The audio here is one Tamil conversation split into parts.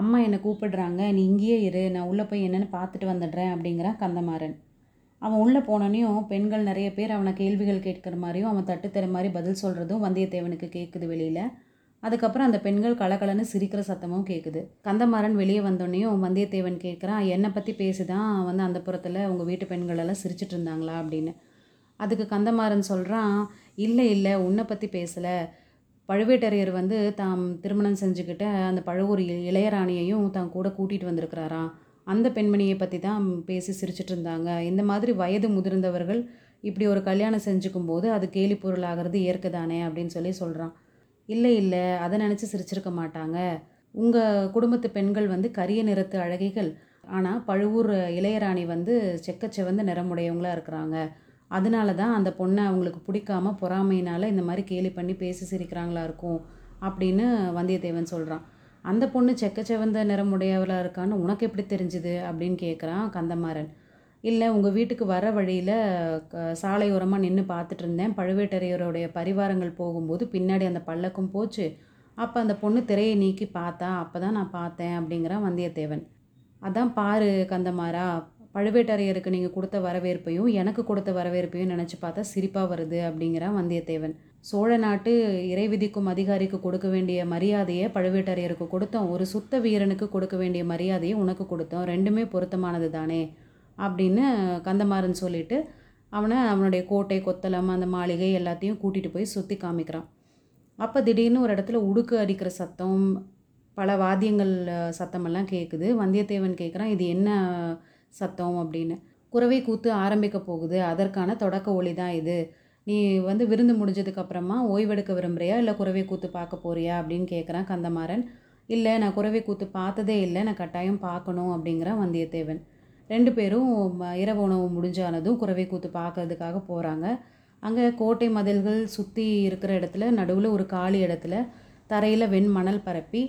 அம்மா என்னை கூப்பிடுறாங்க நீ இங்கேயே இரு நான் உள்ளே போய் என்னென்னு பார்த்துட்டு வந்துடுறேன் அப்படிங்கிறான் கந்தமாறன். அவன் உள்ளே போனோனையும் பெண்கள் நிறைய பேர் அவனை கேள்விகள் கேட்குற மாதிரியும் அவன் தட்டுத்தர மாதிரி பதில் சொல்கிறதும் வந்தியத்தேவனுக்கு கேட்குது வெளியில். அதுக்கப்புறம் அந்த பெண்கள் கலகலன்னு சிரிக்கிற சத்தமும் கேட்குது. கந்தமாறன் வெளியே வந்தோடனையும் வந்தியத்தேவன் கேட்குறான் என்னை பற்றி பேசிதான் வந்து அந்த புறத்தில் உங்கள் வீட்டு பெண்களெல்லாம் சிரிச்சிட்டு இருந்தாங்களா? அப்படின்னு. அதுக்கு கந்தமாறன் சொல்கிறான் இல்லை இல்லை உன்னை பற்றி பேசலை. பழுவேட்டரையர் வந்து தாம் திருமணம் செஞ்சுக்கிட்ட அந்த பழுவூர் இளையராணியையும் தான் கூட கூட்டிகிட்டு வந்திருக்கிறாராம் அந்த பெண்மணியை பற்றி தான் பேசி சிரிச்சிட்டு இருந்தாங்க. இந்த மாதிரி வயது முதிர்ந்தவர்கள் இப்படி ஒரு கல்யாணம் செஞ்சுக்கும் போது அது கேலி பொருளாகிறது இயற்கை தானே அப்படின்னு சொல்லி சொல்கிறான் இல்லை இல்லை அதை நினச்சி சிரிச்சிருக்க மாட்டாங்க. உங்கள் குடும்பத்து பெண்கள் வந்து கரிய நிறத்து அழகிகள். ஆனால் பழுவூர் இளையராணி வந்து செக்கச்செவந்த நிறமுடையவங்களாக இருக்கிறாங்க. அதனால தான் அந்த பொண்ணை அவங்களுக்கு பிடிக்காம பொறாமையினால் இந்த மாதிரி கேலி பண்ணி பேசி சிரிக்கிறாங்களா இருக்கும் அப்படின்னு வந்தியத்தேவன் சொல்கிறான் அந்த பொண்ணு செக்கச்செவந்த நிறமுடையவளாக இருக்கான்னு உனக்கு எப்படி தெரிஞ்சுது? அப்படின்னு கேட்குறான் கந்தமாறன். இல்லை உங்கள் வீட்டுக்கு வர வழியில் சாலையோரமாக நின்று பார்த்துட்டு இருந்தேன். பழுவேட்டரையருடைய பரிவாரங்கள் போகும்போது பின்னாடி அந்த பல்லக்கும் போச்சு. அப்போ அந்த பொண்ணு திரையை நீக்கி பார்த்தா அப்போ தான் நான் பார்த்தேன் அப்படிங்கிறான் வந்தியத்தேவன். அதான் பாரு கந்தமாறா பழுவேட்டரையருக்கு நீங்கள் கொடுத்த வரவேற்பையும் எனக்கு கொடுத்த வரவேற்பையும் நினச்சி பார்த்தா சிரிப்பாக வருது அப்படிங்கிறான் வந்தியத்தேவன். சோழ நாட்டு இறை விதிக்கும் அதிகாரிக்கு கொடுக்க வேண்டிய மரியாதையை பழுவேட்டரையருக்கு கொடுத்தோம். ஒரு சுத்த வீரனுக்கு கொடுக்க வேண்டிய மரியாதையை உனக்கு கொடுத்தோம். ரெண்டுமே பொருத்தமானது தானே அப்படின்னு கந்தமாறன் சொல்லிட்டு அவனை அவனுடைய கோட்டை கொத்தளம் அந்த மாளிகை எல்லாத்தையும் கூட்டிகிட்டு போய் சுற்றி காமிக்கிறான். அப்போ திடீர்னு ஒரு இடத்துல உடுக்கு அடிக்கிற சத்தம் பல வாத்தியங்கள் சத்தமெல்லாம் கேட்குது வந்தியத்தேவன் கேட்குறான் இது என்ன சத்தம் அப்படின்னு. குறவை கூத்து ஆரம்பிக்க போகுது. அதற்கான தொடக்க ஒளி தான் இது. நீ வந்து விருந்து முடிஞ்சதுக்கு அப்புறமா ஓய்வெடுக்க விரும்புறியா? இல்லை குறவை கூத்து பார்க்க போறியா? அப்படின்னு கேட்குறான் கந்தமாறன். இல்லை நான் குறவை கூத்து பார்த்ததே இல்லை. நான் கட்டாயம் பார்க்கணும் அப்படிங்கிறான் வந்தியத்தேவன். ரெண்டு பேரும் இரவு உணவு முடிஞ்சானதும் குறவை கூத்து பார்க்கறதுக்காக போகிறாங்க அங்கே கோட்டை மதில்கள் சுற்றி இருக்கிற இடத்துல நடுவில் ஒரு காலி இடத்துல தரையில் வெண் மணல் பரப்பி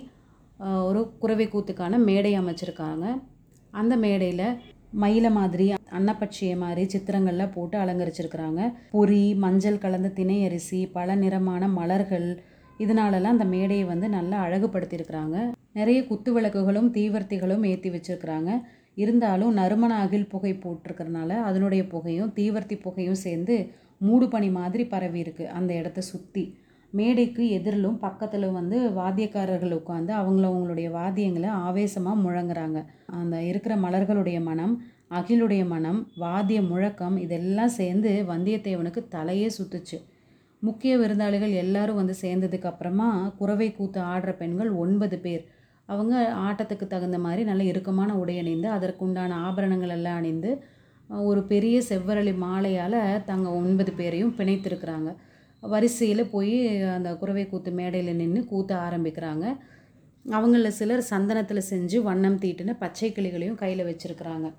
ஒரு குறவை கூத்துக்கான மேடை அமைச்சிருக்காங்க. அந்த மேடையில் மயில மாதிரி அன்னப்பட்சியை மாதிரி சித்திரங்கள்லாம் போட்டு அலங்கரிச்சிருக்கிறாங்க. பொரி மஞ்சள் கலந்த தினை அரிசி பல நிறமான மலர்கள் இதனாலலாம் அந்த மேடையை வந்து நல்லா அழகுபடுத்தியிருக்கிறாங்க. நிறைய குத்து விளக்குகளும் தீவர்த்திகளும் ஏற்றி வச்சிருக்கிறாங்க. இருந்தாலும் நறுமண அகில் புகை போட்டிருக்கறனால அதனுடைய புகையும் தீவர்த்தி புகையும் சேர்ந்து மூடு பனி மாதிரி பரவி இருக்கு அந்த இடத்த சுற்றி மேடைக்கு எதிரிலும் பக்கத்தில் வந்து வாத்தியக்காரர்கள் உட்காந்து அவங்கள அவங்களுடைய வாத்தியங்களை ஆவேசமாக முழங்குறாங்க. அந்த இருக்கிற மலர்களுடைய மனம் அகிலுடைய மனம் வாத்திய முழக்கம் இதெல்லாம் சேர்ந்து வந்தியத்தேவனுக்கு தலையே சுத்துச்சு. முக்கிய விருந்தாளிகள் எல்லாரும் வந்து சேர்ந்ததுக்கு அப்புறமா குறவை கூத்து ஆடுற பெண்கள் ஒன்பது பேர். அவங்க ஆட்டத்துக்கு தகுந்த மாதிரி நல்ல இறுக்கமான உடை அணிந்து அதற்குண்டான ஆபரணங்கள் எல்லாம் அணிந்து ஒரு பெரிய செவ்வரளி மாலையால் தங்க ஒன்பது பேரையும் பிணைத்திருக்கிறாங்க. வரிசையில் போய் அந்த குறவை கூத்து மேடையில் நின்று கூத்த ஆரம்பிக்கிறாங்க. அவங்களில் சிலர் சந்தனத்தில் செஞ்சு வண்ணம் தீட்டின பச்சை கிளிகளையும் கையில் வச்சுருக்குறாங்க.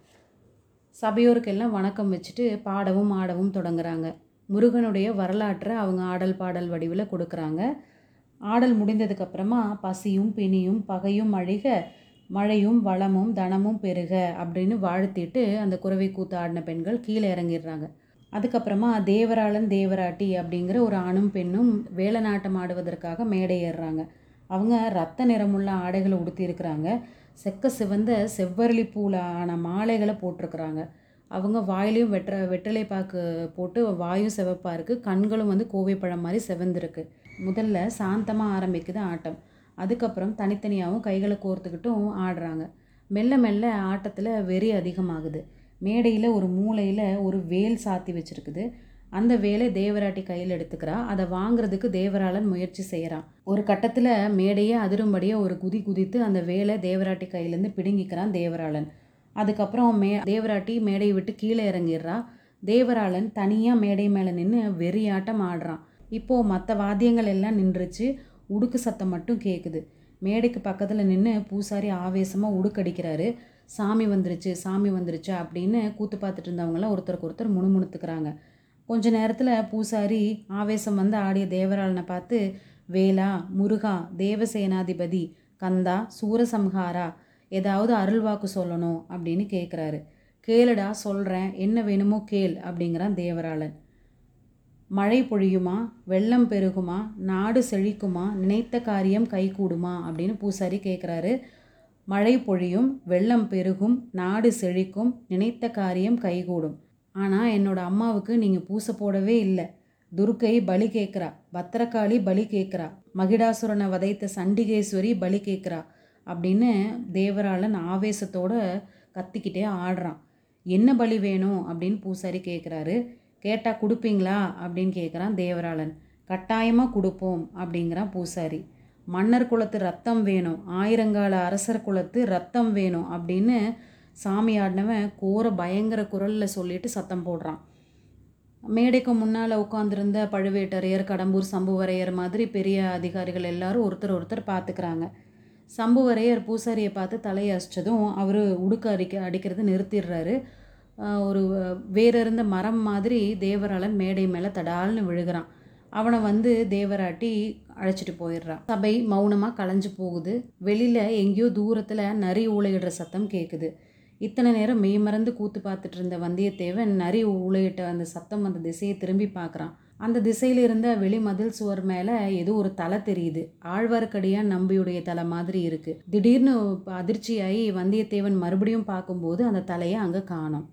சபையோருக்கெல்லாம் வணக்கம் வச்சுட்டு பாடவும் ஆடவும் தொடங்குறாங்க. முருகனுடைய வரலாற்றை அவங்க ஆடல் பாடல் வடிவில் கொடுக்குறாங்க. ஆடல் முடிந்ததுக்கப்புறமா பசியும் பிணியும் பகையும் அழிக மழையும் வளமும் தனமும் பெருக அப்படின்னு வாழ்த்திட்டு அந்த குறவை கூத்து ஆடின பெண்கள் கீழே இறங்கிடுறாங்க. அதுக்கப்புறமா தேவராளன் தேவராட்டி அப்படிங்கிற ஒரு ஆணும் பெண்ணும் வேலநாட்டம் ஆடுவதற்காக மேடை ஏறுறாங்க. அவங்க ரத்த நிறமுள்ள ஆடைகளை உடுத்தியிருக்கிறாங்க. செக்க சிவந்த செவ்வரளி பூல ஆன மாலைகளை போட்டிருக்கிறாங்க. அவங்க வாயிலையும் வெற்ற வெற்றிலை பாக்கு போட்டு வாயும் சிவப்பாக இருக்குது கண்களும் வந்து கோவைப்பழம் மாதிரி செவந்திருக்கு. முதல்ல சாந்தமாக ஆரம்பிக்குது ஆட்டம். அதுக்கப்புறம் தனித்தனியாகவும் கைகளை கோர்த்துக்கிட்டும் ஆடுறாங்க. மெல்ல மெல்ல ஆட்டத்தில் வெறி அதிகமாகுது. மேடையில் ஒரு மூலையில் ஒரு வேல் சாத்தி வச்சுருக்குது. அந்த வேலை தேவராட்டி கையில் எடுத்துக்கிறா. அதை வாங்குறதுக்கு தேவராளன் முயற்சி செய்கிறான் ஒரு கட்டத்தில் மேடையே அதிரும்படியே ஒரு குதி குதித்து அந்த வேலை தேவராட்டி கையிலேருந்து பிடுங்கிக்கிறான் தேவராளன். அதுக்கப்புறம் மே தேவராட்டி மேடையை விட்டு கீழே இறங்கிடுறா. தேவராளன் தனியாக மேடை மேலே நின்று வெறியாட்டம் ஆடுறான். இப்போது மற்ற வாத்தியங்கள் எல்லாம் நின்றுச்சு. உடுக்கு சத்தம் மட்டும் கேட்குது மேடைக்கு பக்கத்தில் நின்று பூசாரி ஆவேசமாக உடுக்கடிக்கிறாரு சாமி வந்துருச்சு சாமி வந்துருச்சு அப்படின்னு கூத்து பார்த்துட்டு இருந்தவங்களாம் ஒருத்தருக்கு ஒருத்தர் முணுமுணுத்துக்கிறாங்க. கொஞ்ச நேரத்தில் பூசாரி ஆவேசம் வந்து ஆடிய தேவராளனை பார்த்து வேலா முருகா தேவசேனாதிபதி கந்தா சூரசம்ஹாரா ஏதாவது அருள்வாக்கு சொல்லணும் அப்படின்னு கேட்குறாரு கேளுடா சொல்கிறேன் என்ன வேணுமோ கேள் அப்படிங்கிறான் தேவராளன். மழை பொழியுமா? வெள்ளம் பெருகுமா? நாடு செழிக்குமா? நினைத்த காரியம் கைகூடுமா? அப்படின்னு பூசாரி கேட்குறாரு மழை பொழியும் வெள்ளம் பெருகும் நாடு செழிக்கும் நினைத்த காரியம் கைகூடும். ஆனால் என்னோட அம்மாவுக்கு நீங்கள் பூசை போடவே இல்லை. துர்க்கை பலி கேட்குறா பத்திரகாளி பலி கேட்குறா மகிடாசுரனை வதைத்த சண்டிகேஸ்வரி பலி கேட்குறா அப்படின்னு தேவராளன் ஆவேசத்தோடு கத்திக்கிட்டே ஆடுறான். என்ன பலி வேணும்? அப்படின்னு பூசாரி கேட்குறாரு கேட்டால் கொடுப்பீங்களா? அப்படின்னு கேட்குறான் தேவராளன். கட்டாயமாக கொடுப்போம் அப்படிங்கிறான் பூசாரி. மன்னர் குலத்து ரத்தம் வேணும் ஆயிரங்கால அரசர் குலத்து ரத்தம் வேணும் அப்படின்னு சாமி ஆடினவன் கோர பயங்கர குரலில் சொல்லிட்டு சத்தம் போடுறான். மேடைக்கு முன்னால் உட்காந்துருந்த பழுவேட்டரையர் கடம்பூர் சம்புவரையர் மாதிரி பெரிய அதிகாரிகள் எல்லாரும் ஒருத்தர் ஒருத்தர் பார்த்துக்கிறாங்க சம்புவரையர் பூசாரியை பார்த்து தலையசிச்சதும் அவர் உடுக்க அடிக்க அடிக்கிறது நிறுத்திடுறாரு. ஒரு வேற இருந்த மரம் மாதிரி தேவராளன் மேடை மேலே தடால்னு விழுகிறான். அவனை வந்து தேவராட்டி அழைச்சிட்டு போயிடுறான் சபை மௌனமாக களைஞ்சு போகுது. வெளியில் எங்கேயோ தூரத்தில் நரி ஊழையிடுற சத்தம் கேட்குது இத்தனை நேரம் மெய்மறந்து கூத்து பார்த்துட்டு இருந்த வந்தியத்தேவன் நரி ஊழையிட்ட அந்த சத்தம் அந்த திசையை திரும்பி பார்க்குறான். அந்த திசையில் இருந்த வெளிமதில் சுவர் மேலே ஏதோ ஒரு தலை தெரியுது. ஆழ்வார்க்கடியாக நம்பியுடைய தலை மாதிரி இருக்குது திடீர்னு அதிர்ச்சியாகி வந்தியத்தேவன் மறுபடியும் பார்க்கும்போது அந்த தலையை அங்கே காணும்.